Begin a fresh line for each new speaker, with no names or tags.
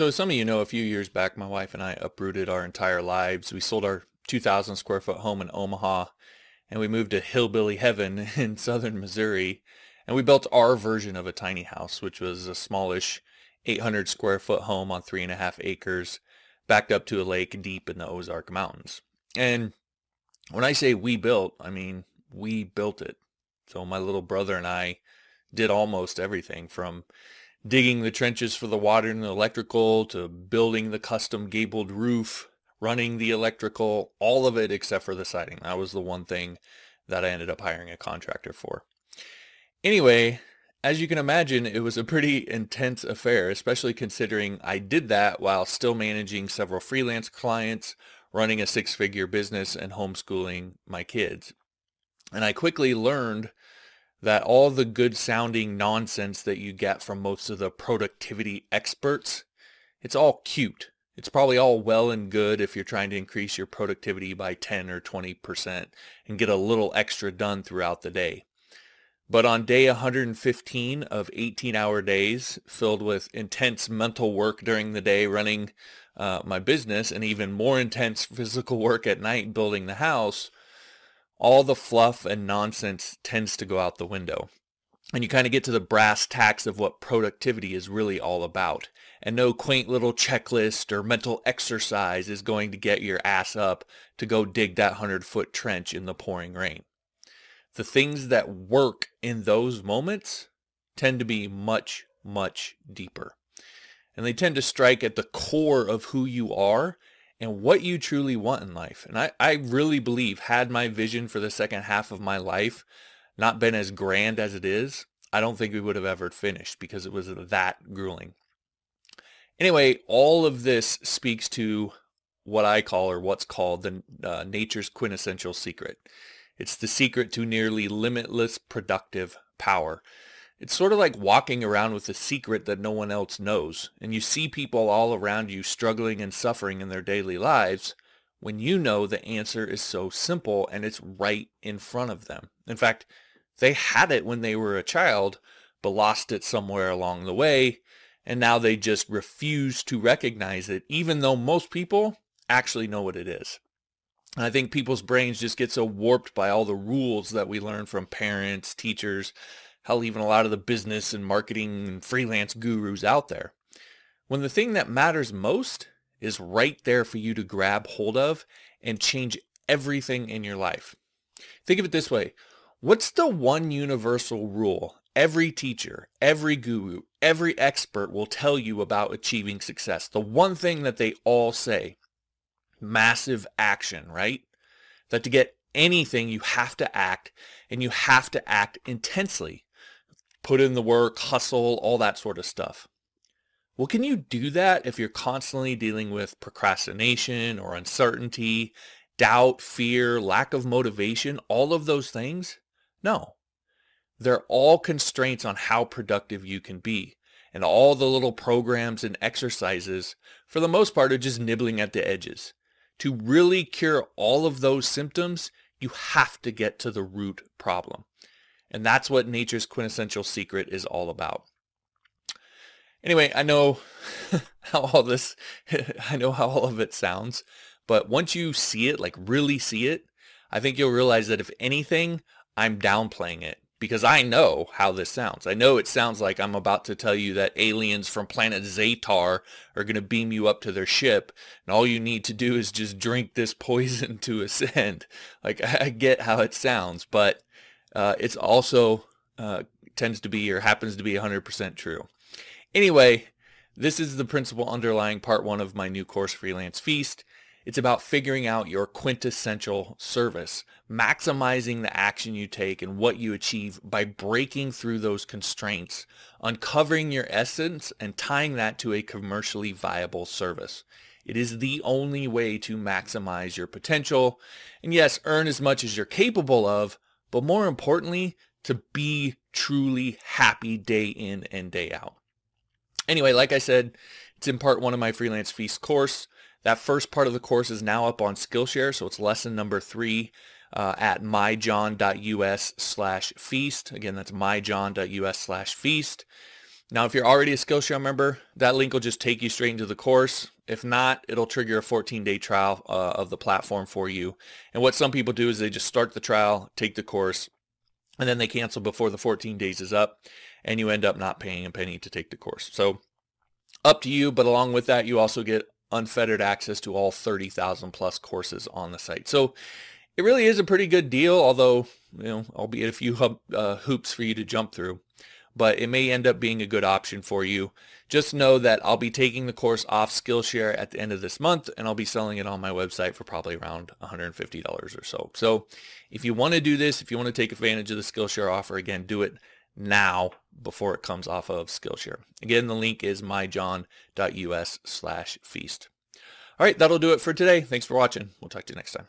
So as some of you know, a few years back, my wife and I uprooted our entire lives. We sold our 2,000 square foot home in Omaha and we moved to hillbilly heaven in southern Missouri. And we built our version of a tiny house, which was a smallish 800 square foot home on three and a half acres, backed up to a lake deep in the Ozark Mountains. And when I say we built, I mean we built it. So my little brother and I did almost everything from digging the trenches for the water and the electrical to building the custom gabled roof, running the electrical, all of it except for the siding. That was the one thing that I ended up hiring a contractor for. Anyway, as you can imagine, it was a pretty intense affair, especially considering I did that while still managing several freelance clients, running a six-figure business, and homeschooling my kids. And I quickly learned that all the good sounding nonsense that you get from most of the productivity experts, it's all cute. It's probably all well and good if you're trying to increase your productivity by 10 or 20% and get a little extra done throughout the day. But on day 115 of 18 hour days filled with intense mental work during the day running uh, my business and even more intense physical work at night building the house, all the fluff and nonsense tends to go out the window. And you kind of get to the brass tacks of what productivity is really all about. And no quaint little checklist or mental exercise is going to get your ass up to go dig that 100 foot trench in the pouring rain. The things that work in those moments tend to be much, much deeper. And they tend to strike at the core of who you are and what you truly want in life. And I, I really believe had my vision for the second half of my life not been as grand as it is, I don't think we would have ever finished because it was that grueling. Anyway, all of this speaks to what I call or what's called the uh, nature's quintessential secret. It's the secret to nearly limitless productive power. It's sort of like walking around with a secret that no one else knows, and you see people all around you struggling and suffering in their daily lives when you know the answer is so simple and it's right in front of them. In fact, they had it when they were a child, but lost it somewhere along the way, and now they just refuse to recognize it, even though most people actually know what it is. And I think people's brains just get so warped by all the rules that we learn from parents, teachers, hell, even a lot of the business and marketing and freelance gurus out there. When the thing that matters most is right there for you to grab hold of and change everything in your life. Think of it this way. What's the one universal rule every teacher, every guru, every expert will tell you about achieving success? The one thing that they all say, massive action, right? That to get anything, you have to act and you have to act intensely put in the work, hustle, all that sort of stuff. Well, can you do that if you're constantly dealing with procrastination or uncertainty, doubt, fear, lack of motivation, all of those things? No. They're all constraints on how productive you can be. And all the little programs and exercises, for the most part, are just nibbling at the edges. To really cure all of those symptoms, you have to get to the root problem. And that's what nature's quintessential secret is all about. Anyway, I know how all this, I know how all of it sounds, but once you see it, like really see it, I think you'll realize that if anything, I'm downplaying it because I know how this sounds. I know it sounds like I'm about to tell you that aliens from planet Zatar are going to beam you up to their ship and all you need to do is just drink this poison to ascend. Like I get how it sounds, but uh, it's also uh, tends to be or happens to be 100% true. Anyway, this is the principle underlying part one of my new course, Freelance Feast. It's about figuring out your quintessential service, maximizing the action you take and what you achieve by breaking through those constraints, uncovering your essence and tying that to a commercially viable service. It is the only way to maximize your potential and yes, earn as much as you're capable of, but more importantly, to be truly happy day in and day out. Anyway, like I said, it's in part one of my freelance feast course. That first part of the course is now up on Skillshare, so it's lesson number three uh, at myjohn.us slash feast. Again, that's myjohn.us slash feast. Now, if you're already a Skillshare member, that link will just take you straight into the course. If not, it'll trigger a 14-day trial uh, of the platform for you. And what some people do is they just start the trial, take the course, and then they cancel before the 14 days is up, and you end up not paying a penny to take the course. So up to you, but along with that, you also get unfettered access to all 30,000 plus courses on the site. So it really is a pretty good deal, although, you know, albeit a few uh, hoops for you to jump through but it may end up being a good option for you. Just know that I'll be taking the course off Skillshare at the end of this month and I'll be selling it on my website for probably around $150 or so. So if you want to do this, if you want to take advantage of the Skillshare offer, again, do it now before it comes off of Skillshare. Again, the link is myjohn.us slash feast. All right, that'll do it for today. Thanks for watching. We'll talk to you next time.